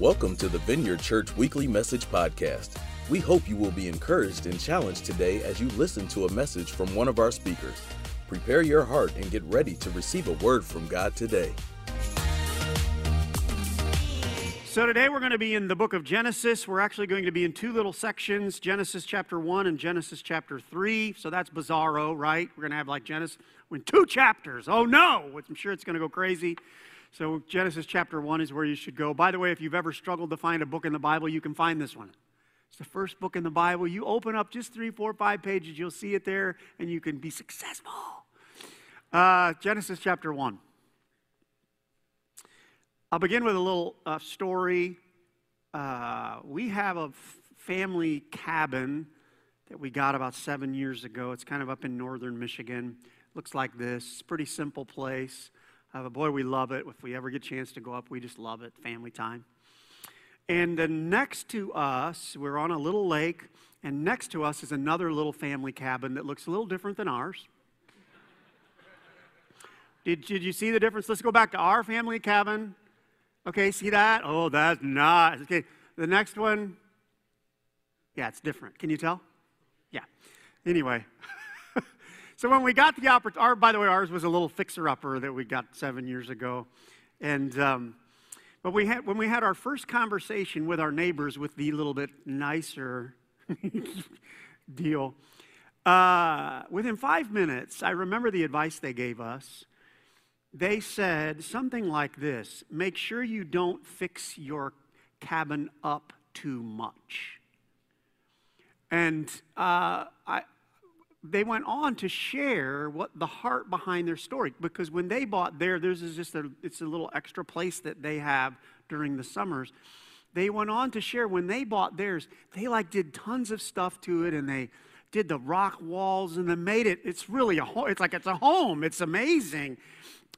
Welcome to the Vineyard Church Weekly Message Podcast. We hope you will be encouraged and challenged today as you listen to a message from one of our speakers. Prepare your heart and get ready to receive a word from God today. So, today we're going to be in the book of Genesis. We're actually going to be in two little sections Genesis chapter 1 and Genesis chapter 3. So, that's bizarro, right? We're going to have like Genesis in two chapters. Oh no! I'm sure it's going to go crazy. So, Genesis chapter 1 is where you should go. By the way, if you've ever struggled to find a book in the Bible, you can find this one. It's the first book in the Bible. You open up just three, four, five pages, you'll see it there, and you can be successful. Uh, Genesis chapter 1. I'll begin with a little uh, story. Uh, we have a family cabin that we got about seven years ago. It's kind of up in northern Michigan. Looks like this. Pretty simple place. Uh, boy, we love it. If we ever get a chance to go up, we just love it. Family time. And then next to us, we're on a little lake, and next to us is another little family cabin that looks a little different than ours. Did, did you see the difference? Let's go back to our family cabin. Okay, see that? Oh, that's not. Okay, the next one. Yeah, it's different. Can you tell? Yeah. Anyway. so when we got the opportunity, by the way, ours was a little fixer-upper that we got seven years ago. And, um, but we had, when we had our first conversation with our neighbors with the little bit nicer deal, uh, within five minutes, I remember the advice they gave us they said something like this make sure you don't fix your cabin up too much. And uh, I, they went on to share what the heart behind their story because when they bought there is just a it's a little extra place that they have during the summers. They went on to share when they bought theirs they like did tons of stuff to it and they did the rock walls and they made it it's really a home it's like it's a home it's amazing.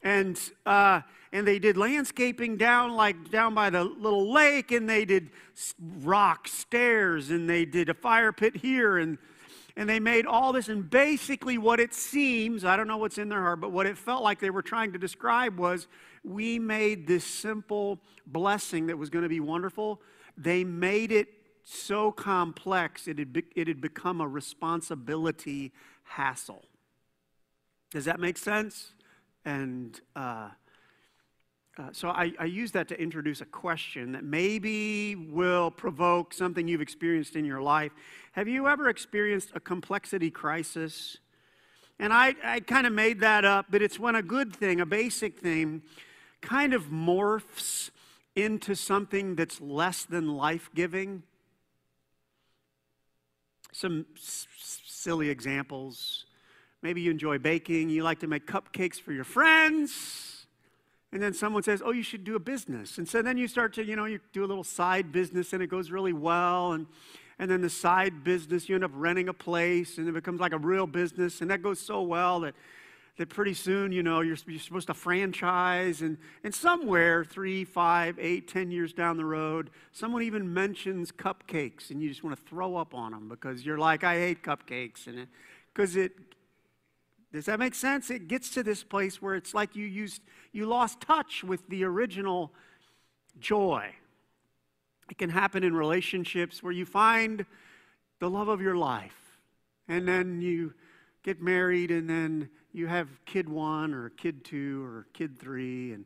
And uh, and they did landscaping down like down by the little lake and they did rock stairs and they did a fire pit here and and they made all this and basically what it seems i don't know what's in their heart but what it felt like they were trying to describe was we made this simple blessing that was going to be wonderful. They made it so complex it had, be, it had become a responsibility hassle. Does that make sense? And uh, uh, so I, I, use that to introduce a question that maybe will provoke something you've experienced in your life. Have you ever experienced a complexity crisis? And I, I kind of made that up, but it's when a good thing, a basic thing, kind of morphs into something that's less than life giving. Some s- silly examples. Maybe you enjoy baking, you like to make cupcakes for your friends. And then someone says, Oh, you should do a business. And so then you start to, you know, you do a little side business and it goes really well. And, and then the side business, you end up renting a place and it becomes like a real business. And that goes so well that, that pretty soon, you know, you're, you're supposed to franchise. And, and somewhere, three, five, eight, ten years down the road, someone even mentions cupcakes and you just want to throw up on them because you're like, I hate cupcakes. And because it, it does that make sense? It gets to this place where it's like you used you lost touch with the original joy. It can happen in relationships where you find the love of your life and then you get married and then you have kid 1 or kid 2 or kid 3 and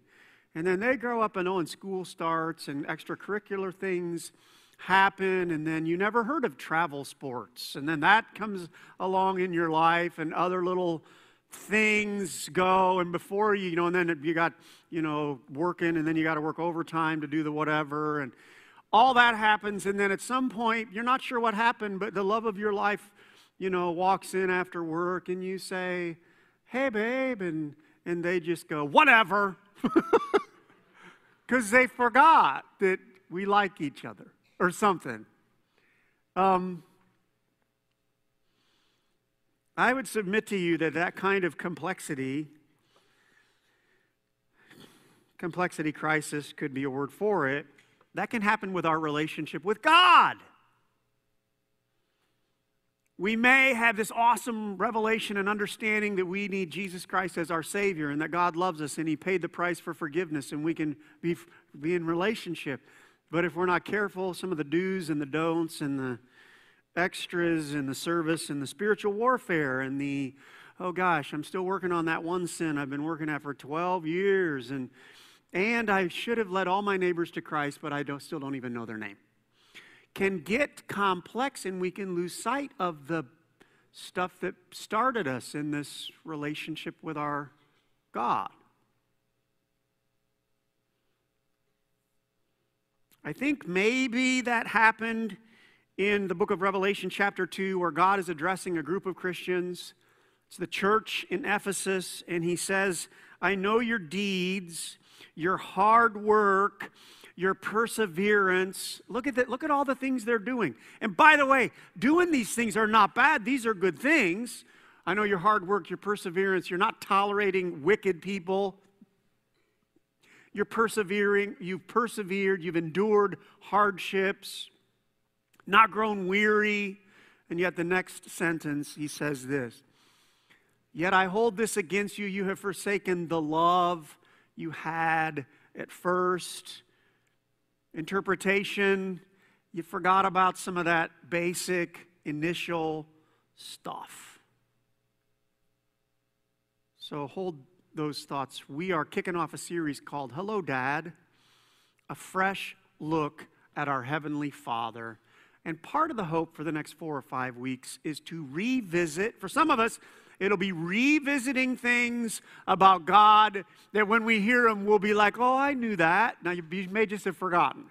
and then they grow up and oh and school starts and extracurricular things happen and then you never heard of travel sports. And then that comes along in your life and other little things go. And before you you know and then you got you know working and then you got to work overtime to do the whatever. And all that happens and then at some point you're not sure what happened but the love of your life you know walks in after work and you say hey babe and and they just go whatever. Because they forgot that we like each other or something. Um, I would submit to you that that kind of complexity, complexity crisis could be a word for it, that can happen with our relationship with God. We may have this awesome revelation and understanding that we need Jesus Christ as our Savior and that God loves us and He paid the price for forgiveness and we can be, be in relationship. But if we're not careful, some of the do's and the don'ts and the extras and the service and the spiritual warfare and the, oh gosh, I'm still working on that one sin I've been working at for 12 years. And, and I should have led all my neighbors to Christ, but I don't, still don't even know their name. Can get complex and we can lose sight of the stuff that started us in this relationship with our God. I think maybe that happened in the book of Revelation, chapter 2, where God is addressing a group of Christians. It's the church in Ephesus, and he says, I know your deeds, your hard work, your perseverance. Look at that, look at all the things they're doing. And by the way, doing these things are not bad. These are good things. I know your hard work, your perseverance, you're not tolerating wicked people. You're persevering, you've persevered, you've endured hardships, not grown weary. And yet, the next sentence, he says this Yet I hold this against you. You have forsaken the love you had at first. Interpretation, you forgot about some of that basic initial stuff. So hold those thoughts, we are kicking off a series called Hello, Dad, a fresh look at our Heavenly Father. And part of the hope for the next four or five weeks is to revisit, for some of us, it'll be revisiting things about God that when we hear them, we'll be like, oh, I knew that. Now, you may just have forgotten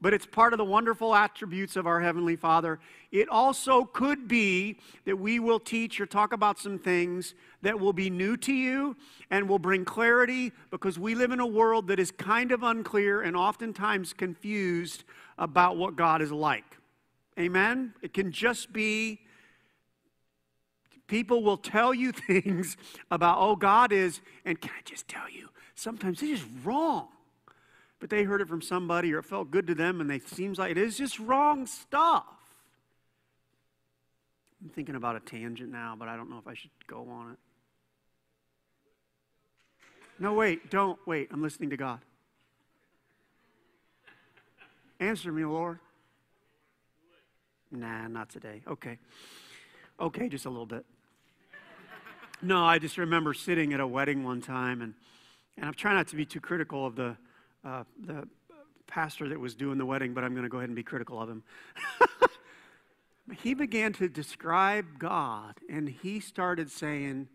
but it's part of the wonderful attributes of our Heavenly Father. It also could be that we will teach or talk about some things that will be new to you and will bring clarity because we live in a world that is kind of unclear and oftentimes confused about what God is like. Amen? It can just be people will tell you things about, oh, God is, and can I just tell you, sometimes it's just wrong but they heard it from somebody or it felt good to them and it seems like it is just wrong stuff. I'm thinking about a tangent now, but I don't know if I should go on it. No, wait, don't wait. I'm listening to God. Answer me, Lord. Nah, not today. Okay. Okay, just a little bit. No, I just remember sitting at a wedding one time, and, and I'm trying not to be too critical of the uh, the pastor that was doing the wedding, but I'm going to go ahead and be critical of him. he began to describe God, and he started saying,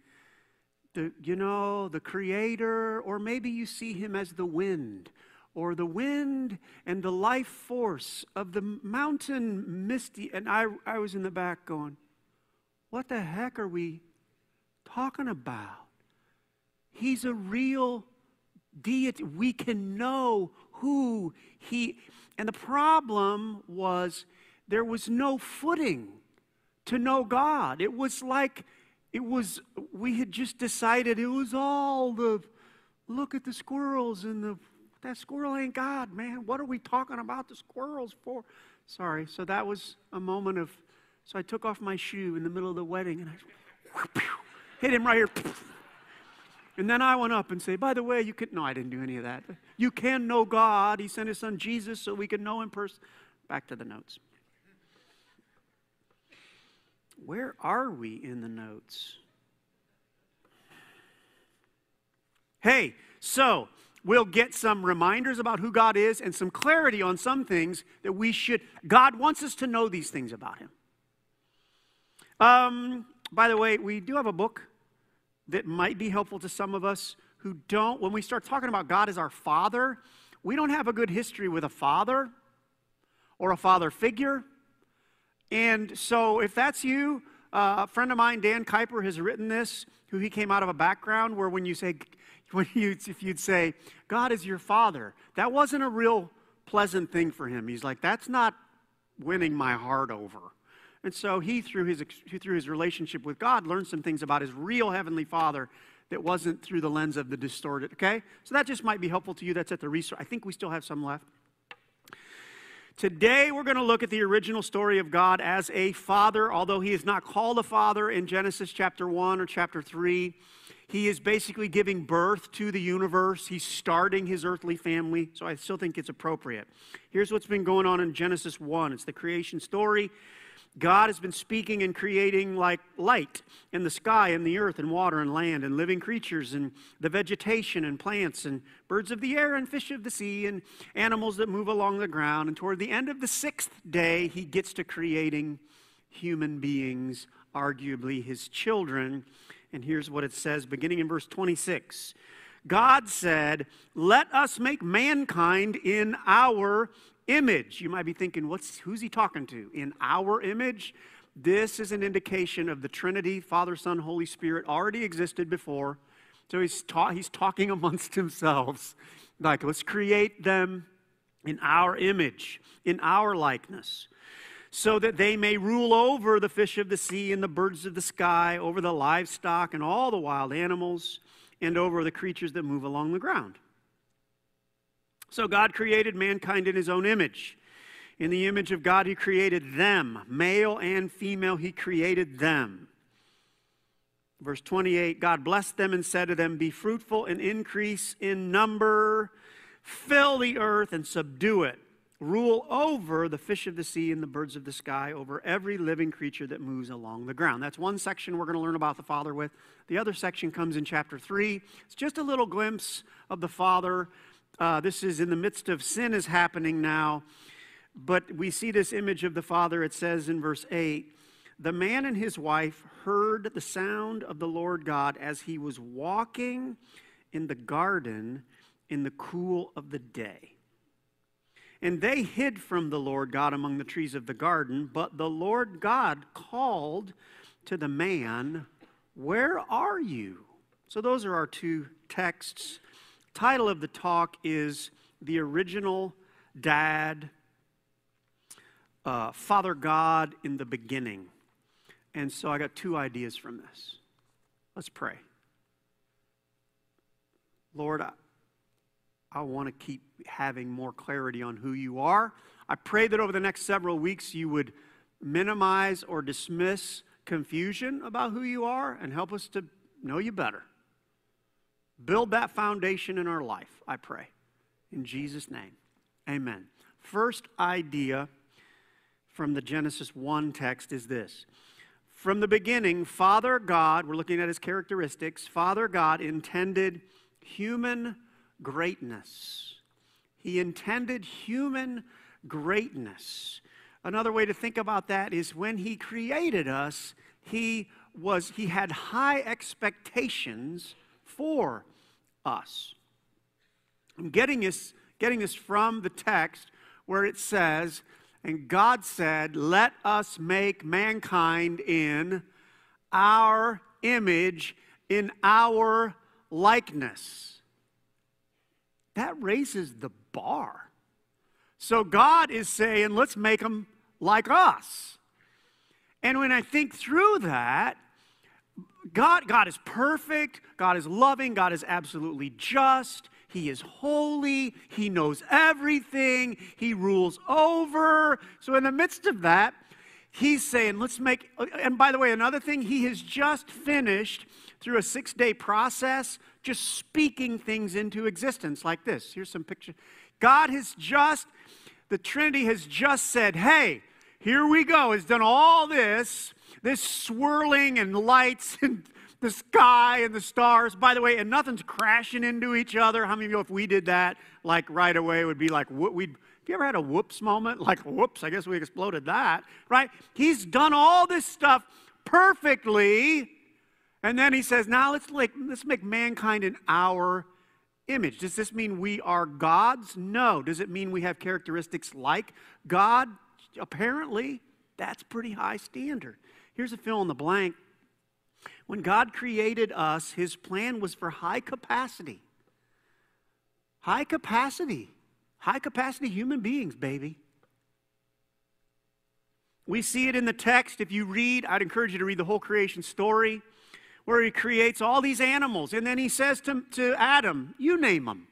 the, you know, the creator, or maybe you see him as the wind, or the wind and the life force of the mountain misty. And I, I was in the back going, what the heck are we talking about? He's a real deity. We can know who he. And the problem was there was no footing to know God. It was like it was, we had just decided it was all the look at the squirrels and the, that squirrel ain't God, man. What are we talking about the squirrels for? Sorry. So that was a moment of, so I took off my shoe in the middle of the wedding and I hit him right here. And then I went up and say, by the way, you can, no, I didn't do any of that. You can know God. He sent his son Jesus so we can know him person. Back to the notes. Where are we in the notes? Hey, so we'll get some reminders about who God is and some clarity on some things that we should. God wants us to know these things about Him. Um, by the way, we do have a book that might be helpful to some of us who don't, when we start talking about God as our Father, we don't have a good history with a father or a father figure. And so, if that's you, uh, a friend of mine, Dan Kuyper, has written this, who he came out of a background where when you say, when you, if you'd say, God is your father, that wasn't a real pleasant thing for him. He's like, that's not winning my heart over. And so he, through his, through his relationship with God, learned some things about his real heavenly father that wasn't through the lens of the distorted, okay? So that just might be helpful to you. That's at the resource. I think we still have some left. Today, we're going to look at the original story of God as a father, although he is not called a father in Genesis chapter 1 or chapter 3. He is basically giving birth to the universe. He's starting his earthly family, so I still think it's appropriate. Here's what's been going on in Genesis 1 it's the creation story. God has been speaking and creating like light in the sky and the earth and water and land and living creatures and the vegetation and plants and birds of the air and fish of the sea and animals that move along the ground. And toward the end of the sixth day, he gets to creating human beings, arguably his children. And here's what it says beginning in verse 26 God said, Let us make mankind in our image. You might be thinking, what's, who's he talking to? In our image? This is an indication of the Trinity, Father, Son, Holy Spirit, already existed before. So he's, ta- he's talking amongst themselves. Like, let's create them in our image, in our likeness so that they may rule over the fish of the sea and the birds of the sky, over the livestock and all the wild animals, and over the creatures that move along the ground. So God created mankind in his own image. In the image of God, he created them, male and female, he created them. Verse 28 God blessed them and said to them, Be fruitful and increase in number, fill the earth and subdue it rule over the fish of the sea and the birds of the sky, over every living creature that moves along the ground. That's one section we're going to learn about the Father with. The other section comes in chapter 3. It's just a little glimpse of the Father. Uh, this is in the midst of sin is happening now, but we see this image of the Father. It says in verse 8 The man and his wife heard the sound of the Lord God as he was walking in the garden in the cool of the day. And they hid from the Lord God among the trees of the garden. But the Lord God called to the man, Where are you? So those are our two texts. Title of the talk is The Original Dad, uh, Father God in the Beginning. And so I got two ideas from this. Let's pray. Lord, I, I want to keep having more clarity on who you are. I pray that over the next several weeks you would minimize or dismiss confusion about who you are and help us to know you better. Build that foundation in our life, I pray. In Jesus' name, amen. First idea from the Genesis 1 text is this. From the beginning, Father God, we're looking at his characteristics, Father God intended human greatness. He intended human greatness. Another way to think about that is when he created us, he was he had high expectations for us. I'm getting this, getting this from the text where it says, and God said, Let us make mankind in our image, in our likeness that raises the bar. So God is saying, let's make them like us. And when I think through that, God, God is perfect, God is loving, God is absolutely just, He is holy, He knows everything, He rules over. So, in the midst of that, He's saying, let's make, and by the way, another thing, He has just finished through a six day process, just speaking things into existence like this. Here's some picture. God has just, the Trinity has just said, hey, here we go. Has done all this, this swirling and lights and the sky and the stars. By the way, and nothing's crashing into each other. How many of you, if we did that, like right away, would be like, we'd, have you ever had a whoops moment? Like, whoops, I guess we exploded that, right? He's done all this stuff perfectly and then he says, now let's, like, let's make mankind in our image. Does this mean we are gods? No. Does it mean we have characteristics like God? Apparently, that's pretty high standard. Here's a fill in the blank. When God created us, his plan was for high capacity. High capacity. High capacity human beings, baby. We see it in the text. If you read, I'd encourage you to read the whole creation story where he creates all these animals. And then he says to, to Adam, You name them.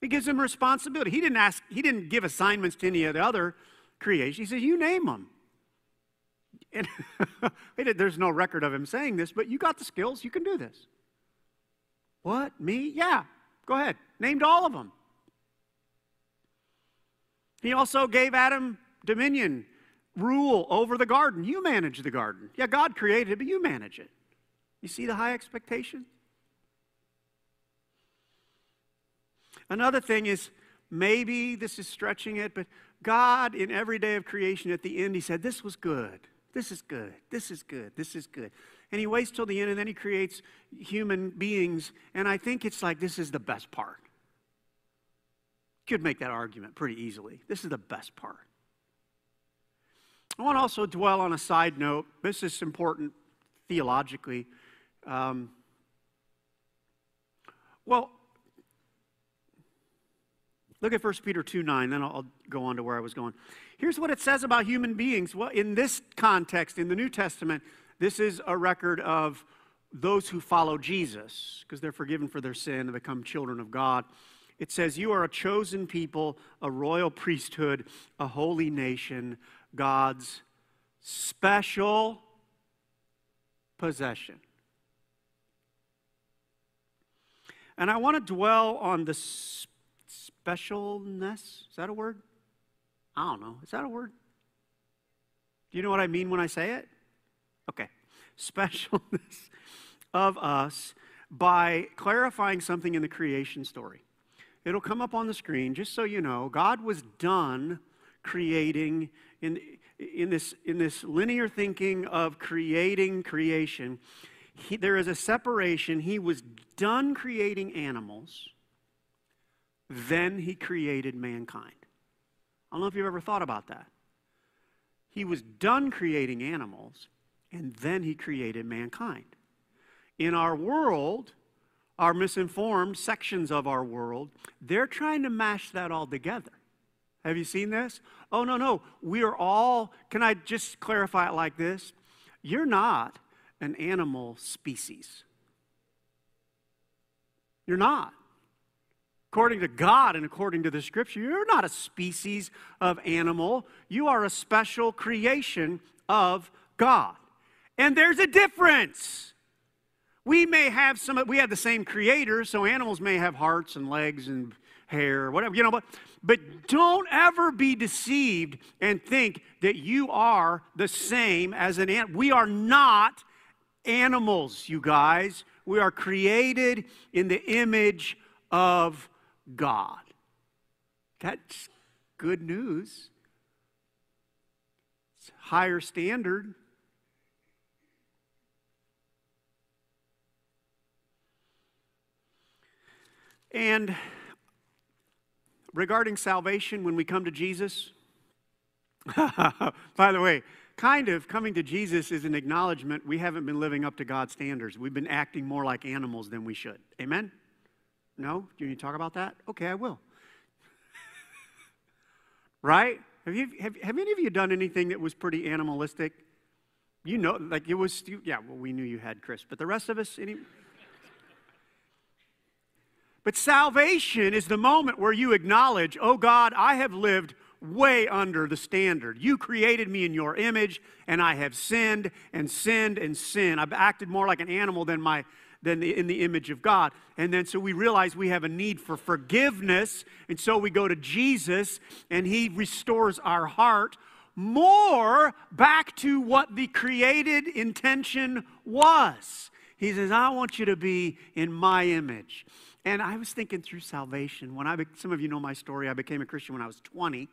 He gives him responsibility. He didn't ask, he didn't give assignments to any of the other creation. He says, You name them. And there's no record of him saying this, but you got the skills, you can do this. What? Me? Yeah. Go ahead. Named all of them. He also gave Adam dominion, rule over the garden. You manage the garden. Yeah, God created it, but you manage it. You see the high expectation? Another thing is maybe this is stretching it, but God, in every day of creation, at the end, He said, This was good. This is good. This is good. This is good. And He waits till the end and then He creates human beings. And I think it's like this is the best part. Could make that argument pretty easily. This is the best part. I want to also dwell on a side note. This is important theologically. Um, well, Look at 1 Peter 2 9, then I'll go on to where I was going. Here's what it says about human beings. Well, in this context, in the New Testament, this is a record of those who follow Jesus because they're forgiven for their sin and become children of God. It says, You are a chosen people, a royal priesthood, a holy nation, God's special possession. And I want to dwell on the specialness. Is that a word? I don't know. Is that a word? Do you know what I mean when I say it? Okay. Specialness of us by clarifying something in the creation story. It'll come up on the screen just so you know. God was done creating in, in, this, in this linear thinking of creating creation. He, there is a separation. He was done creating animals then he created mankind. I don't know if you've ever thought about that. He was done creating animals, and then he created mankind. In our world, our misinformed sections of our world, they're trying to mash that all together. Have you seen this? Oh, no, no. We are all, can I just clarify it like this? You're not an animal species. You're not according to God and according to the scripture, you're not a species of animal. You are a special creation of God. And there's a difference. We may have some, we have the same creator, so animals may have hearts and legs and hair, whatever, you know, but, but don't ever be deceived and think that you are the same as an ant. We are not animals, you guys. We are created in the image of God. That's good news. It's higher standard. And regarding salvation, when we come to Jesus, by the way, kind of coming to Jesus is an acknowledgement we haven't been living up to God's standards. We've been acting more like animals than we should. Amen? No? Do you need to talk about that? Okay, I will. right? Have, you, have, have any of you done anything that was pretty animalistic? You know, like it was, yeah, well, we knew you had, Chris, but the rest of us, any. but salvation is the moment where you acknowledge, oh God, I have lived way under the standard. You created me in your image, and I have sinned and sinned and sinned. I've acted more like an animal than my than the, in the image of God. And then so we realize we have a need for forgiveness. And so we go to Jesus and he restores our heart more back to what the created intention was. He says, I want you to be in my image. And I was thinking through salvation. When I, some of you know my story, I became a Christian when I was 20.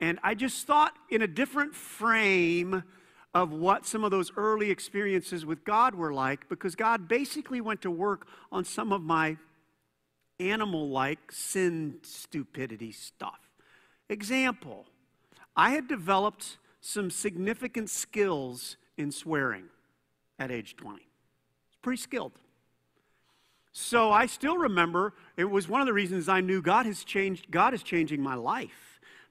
And I just thought in a different frame of what some of those early experiences with God were like because God basically went to work on some of my animal like sin stupidity stuff. Example, I had developed some significant skills in swearing at age 20. It's pretty skilled. So I still remember it was one of the reasons I knew God has changed God is changing my life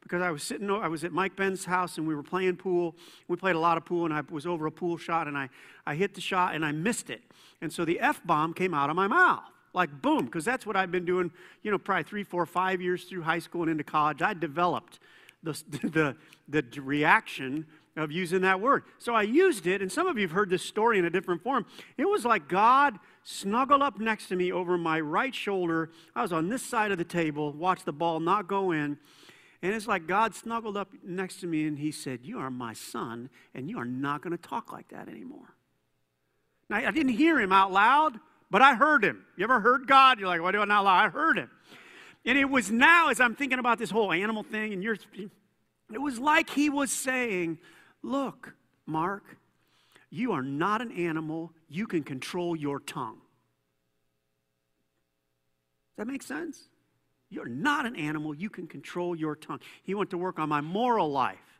because I was sitting, I was at Mike Ben's house and we were playing pool. We played a lot of pool and I was over a pool shot and I, I hit the shot and I missed it. And so the F bomb came out of my mouth. Like boom, because that's what I've been doing, you know, probably three, four, five years through high school and into college. I developed the, the, the reaction of using that word. So I used it, and some of you have heard this story in a different form. It was like God snuggled up next to me over my right shoulder. I was on this side of the table, watched the ball not go in. And it's like God snuggled up next to me and he said, You are my son, and you are not going to talk like that anymore. Now, I didn't hear him out loud, but I heard him. You ever heard God? You're like, Why do I not loud? I heard him. And it was now, as I'm thinking about this whole animal thing, and you're, it was like he was saying, Look, Mark, you are not an animal. You can control your tongue. Does that make sense? You're not an animal. You can control your tongue. He went to work on my moral life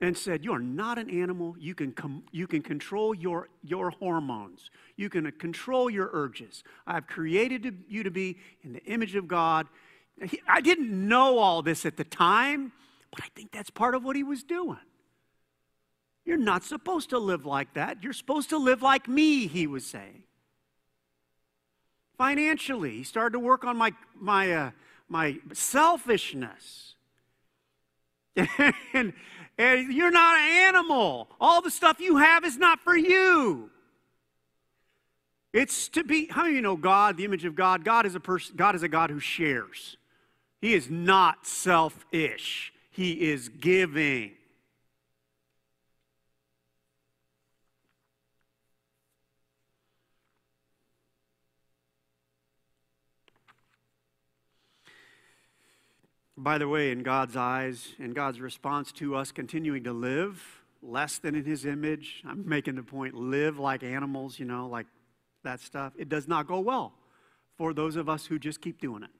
and said, You are not an animal. You can, com- you can control your, your hormones, you can control your urges. I've created you to be in the image of God. He, I didn't know all this at the time, but I think that's part of what he was doing. You're not supposed to live like that. You're supposed to live like me, he was saying. Financially, he started to work on my, my, uh, my selfishness. and, and you're not an animal. All the stuff you have is not for you. It's to be, how do you know God, the image of God? God is a person, God is a God who shares. He is not selfish. He is giving. By the way, in God's eyes, in God's response to us continuing to live less than in His image, I'm making the point live like animals, you know, like that stuff, it does not go well for those of us who just keep doing it.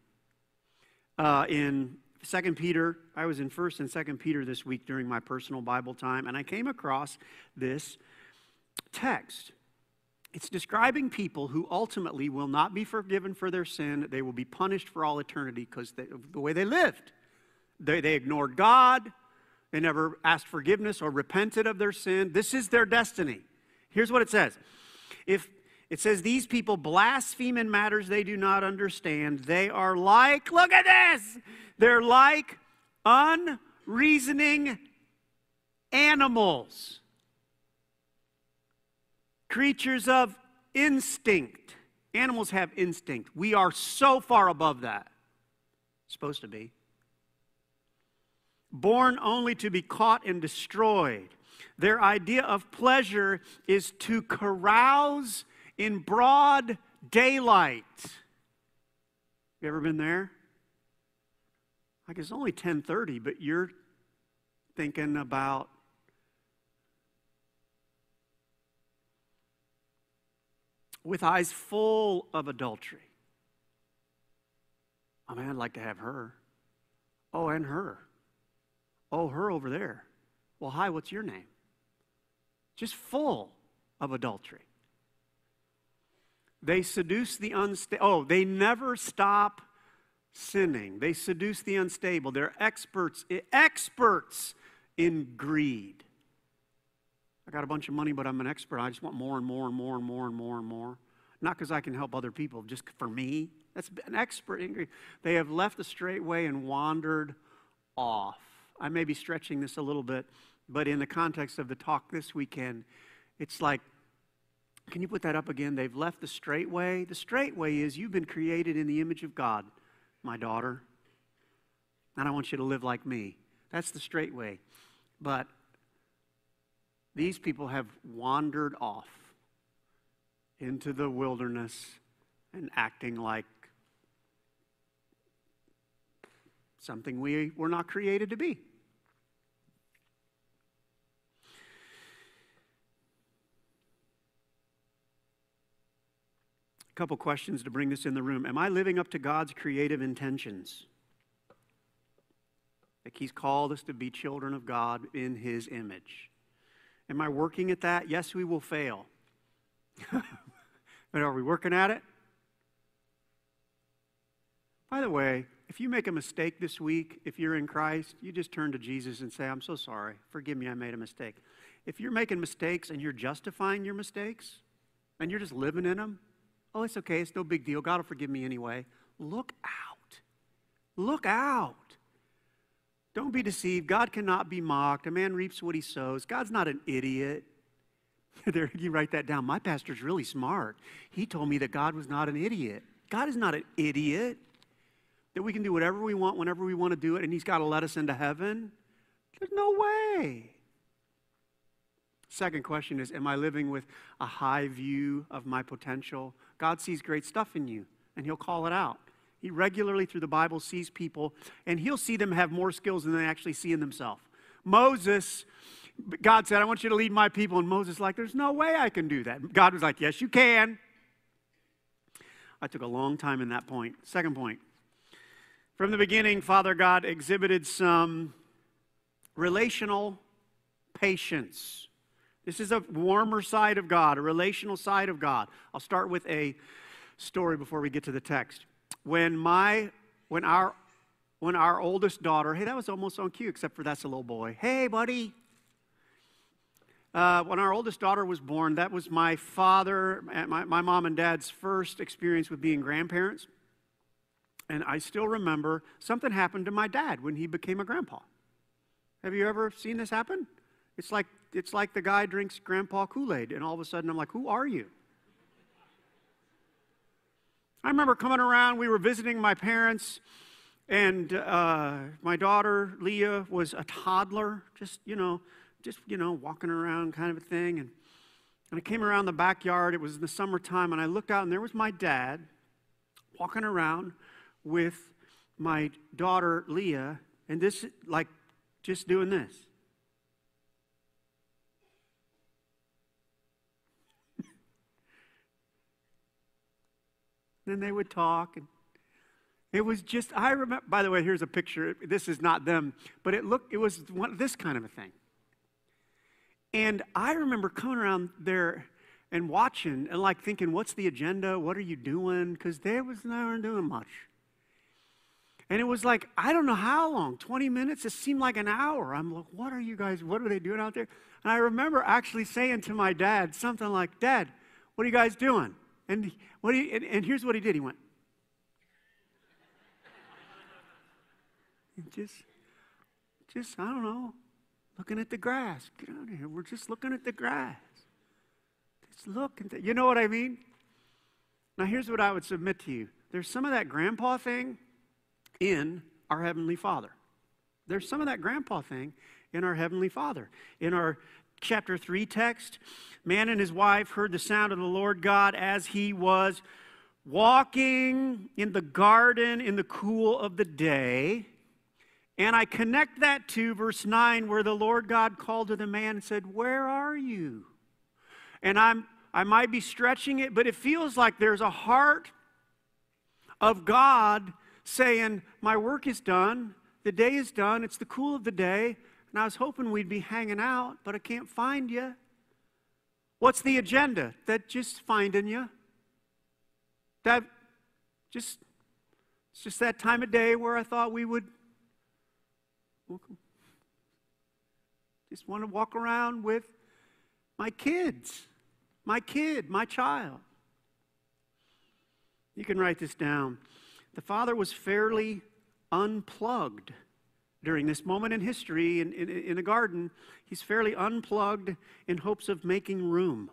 Uh, in Second Peter, I was in First and Second Peter this week during my personal Bible time, and I came across this text. It's describing people who ultimately will not be forgiven for their sin. They will be punished for all eternity because of the way they lived. They, they ignored God. They never asked forgiveness or repented of their sin. This is their destiny. Here's what it says. If it says these people blaspheme in matters they do not understand, they are like, look at this, they're like unreasoning animals creatures of instinct. Animals have instinct. We are so far above that. Supposed to be. Born only to be caught and destroyed. Their idea of pleasure is to carouse in broad daylight. You ever been there? Like it's only 10:30, but you're thinking about with eyes full of adultery. Oh man, I'd like to have her. Oh, and her. Oh, her over there. Well, hi, what's your name? Just full of adultery. They seduce the unstable. Oh, they never stop sinning. They seduce the unstable. They're experts, experts in greed. I got a bunch of money, but I'm an expert. I just want more and more and more and more and more and more. Not because I can help other people, just for me. That's an expert They have left the straight way and wandered off. I may be stretching this a little bit, but in the context of the talk this weekend, it's like, can you put that up again? They've left the straight way. The straight way is you've been created in the image of God, my daughter. And I want you to live like me. That's the straight way. But these people have wandered off into the wilderness and acting like something we were not created to be. A couple questions to bring this in the room. Am I living up to God's creative intentions? Like He's called us to be children of God in His image. Am I working at that? Yes, we will fail. but are we working at it? By the way, if you make a mistake this week, if you're in Christ, you just turn to Jesus and say, I'm so sorry. Forgive me, I made a mistake. If you're making mistakes and you're justifying your mistakes and you're just living in them, oh, it's okay. It's no big deal. God will forgive me anyway. Look out. Look out. Don't be deceived. God cannot be mocked. A man reaps what he sows. God's not an idiot. there, you write that down. My pastor's really smart. He told me that God was not an idiot. God is not an idiot. That we can do whatever we want whenever we want to do it, and He's got to let us into heaven. There's no way. Second question is Am I living with a high view of my potential? God sees great stuff in you, and He'll call it out. He regularly, through the Bible, sees people, and He'll see them have more skills than they actually see in themselves. Moses, God said, I want you to lead my people. And Moses, like, there's no way I can do that. God was like, Yes, you can. I took a long time in that point. Second point. From the beginning, Father God exhibited some relational patience. This is a warmer side of God, a relational side of God. I'll start with a story before we get to the text. When my when our when our oldest daughter, hey, that was almost on cue, except for that's a little boy. Hey, buddy. Uh, when our oldest daughter was born, that was my father, my, my mom and dad's first experience with being grandparents. And I still remember something happened to my dad when he became a grandpa. Have you ever seen this happen? It's like it's like the guy drinks grandpa Kool-Aid, and all of a sudden I'm like, who are you? I remember coming around, we were visiting my parents, and uh, my daughter Leah was a toddler, just you know, just you know, walking around kind of a thing. And, and I came around the backyard. It was in the summertime, and I looked out, and there was my dad walking around with my daughter Leah, and this like just doing this. Then they would talk and it was just i remember by the way here's a picture this is not them but it looked it was one, this kind of a thing. And i remember coming around there and watching and like thinking what's the agenda? What are you doing? Because they was never doing much. And it was like i don't know how long 20 minutes? It seemed like an hour. I'm like what are you guys what are they doing out there? And i remember actually saying to my dad something like dad what are you guys doing and, what he, and, and here's what he did he went, just, just, I don't know, looking at the grass. Get out of here. We're just looking at the grass. Just look. At the, you know what I mean? Now, here's what I would submit to you there's some of that grandpa thing in our Heavenly Father. There's some of that grandpa thing in our Heavenly Father. In our chapter 3 text, man and his wife heard the sound of the Lord God as he was walking in the garden in the cool of the day. And I connect that to verse 9 where the Lord God called to the man and said, Where are you? And I'm, I might be stretching it, but it feels like there's a heart of God saying, My work is done. The day is done. It's the cool of the day. And I was hoping we'd be hanging out, but I can't find you. What's the agenda? That just finding you. That just it's just that time of day where I thought we would just want to walk around with my kids, my kid, my child. You can write this down. The father was fairly unplugged during this moment in history in, in, in a garden, he's fairly unplugged in hopes of making room.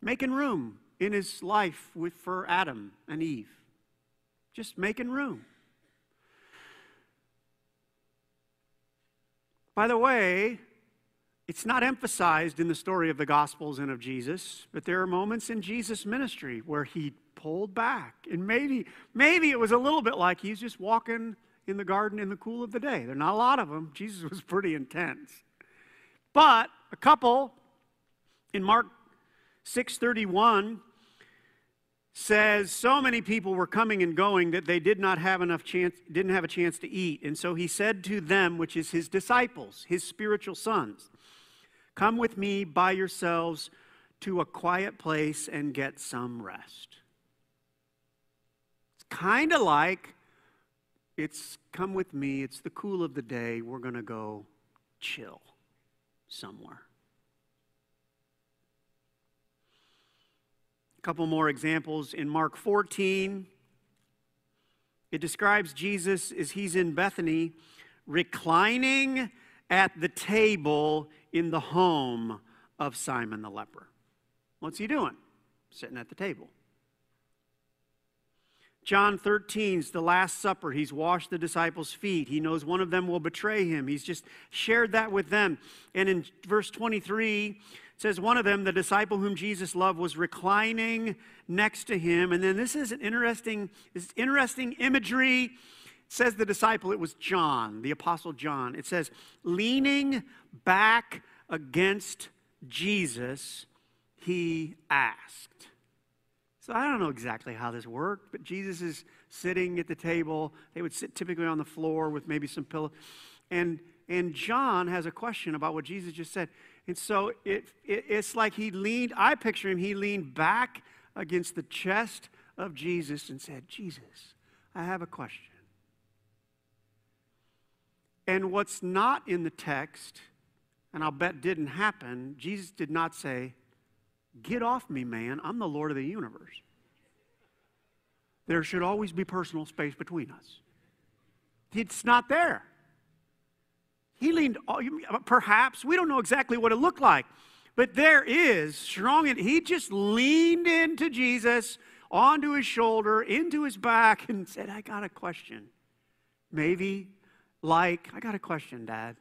Making room in his life with, for Adam and Eve. Just making room. By the way, it's not emphasized in the story of the Gospels and of Jesus, but there are moments in Jesus' ministry where he pulled back. And maybe, maybe it was a little bit like he's just walking in the garden in the cool of the day. There are not a lot of them. Jesus was pretty intense. But a couple in Mark 6:31 says so many people were coming and going that they did not have enough chance didn't have a chance to eat. And so he said to them, which is his disciples, his spiritual sons, "Come with me by yourselves to a quiet place and get some rest." It's kind of like it's come with me, it's the cool of the day, we're going to go chill somewhere. A couple more examples in Mark 14. It describes Jesus as he's in Bethany reclining at the table in the home of Simon the leper. What's he doing? Sitting at the table. John 13 is the Last Supper. He's washed the disciples' feet. He knows one of them will betray him. He's just shared that with them. And in verse 23, it says, One of them, the disciple whom Jesus loved, was reclining next to him. And then this is an interesting, this interesting imagery. It says the disciple, it was John, the apostle John. It says, leaning back against Jesus, he asked. So I don't know exactly how this worked, but Jesus is sitting at the table. They would sit typically on the floor with maybe some pillow. And, and John has a question about what Jesus just said. And so it, it, it's like he leaned, I picture him, he leaned back against the chest of Jesus and said, Jesus, I have a question. And what's not in the text, and I'll bet didn't happen, Jesus did not say, Get off me, man. I'm the Lord of the universe. There should always be personal space between us. It's not there. He leaned, perhaps, we don't know exactly what it looked like, but there is strong, and he just leaned into Jesus, onto his shoulder, into his back, and said, I got a question. Maybe, like, I got a question, Dad.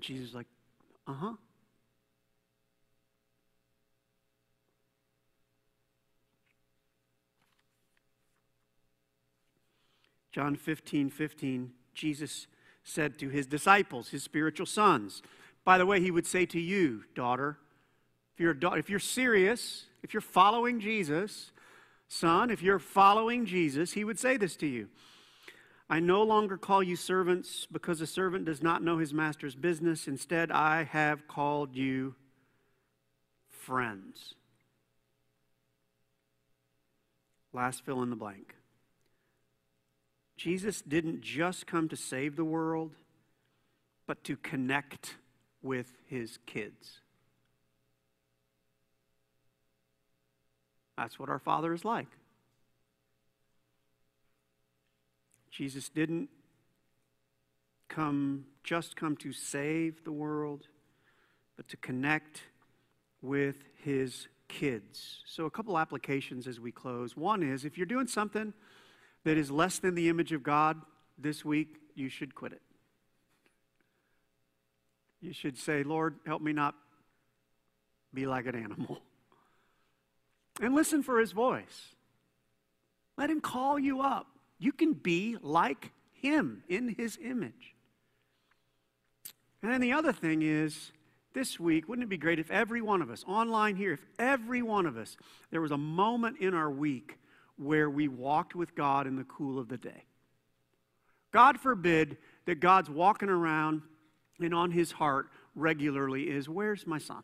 Jesus like, uh huh. John 15, 15, Jesus said to his disciples, his spiritual sons, by the way, he would say to you, daughter, if you're, da- if you're serious, if you're following Jesus, son, if you're following Jesus, he would say this to you. I no longer call you servants because a servant does not know his master's business. Instead, I have called you friends. Last fill in the blank. Jesus didn't just come to save the world, but to connect with his kids. That's what our Father is like. Jesus didn't come just come to save the world, but to connect with his kids. So a couple applications as we close. One is if you're doing something that is less than the image of God this week, you should quit it. You should say, Lord, help me not be like an animal. And listen for his voice. Let him call you up. You can be like him in his image. And then the other thing is, this week, wouldn't it be great if every one of us, online here, if every one of us, there was a moment in our week where we walked with God in the cool of the day. God forbid that God's walking around and on his heart regularly is, Where's my son?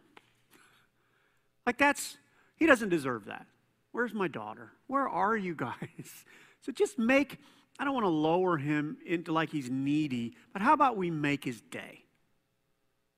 Like, that's, he doesn't deserve that. Where's my daughter? Where are you guys? So just make, I don't want to lower him into like he's needy, but how about we make his day?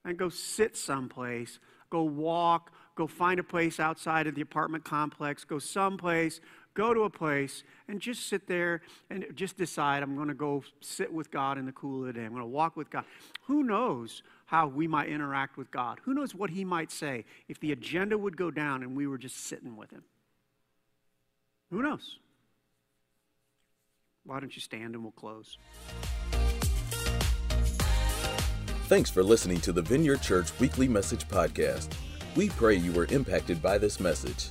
And go sit someplace, go walk, go find a place outside of the apartment complex, go someplace go to a place and just sit there and just decide I'm going to go sit with God in the cool of the day. I'm going to walk with God. Who knows how we might interact with God? Who knows what He might say if the agenda would go down and we were just sitting with Him? Who knows? Why don't you stand and we'll close? Thanks for listening to the Vineyard Church Weekly Message Podcast. We pray you were impacted by this message.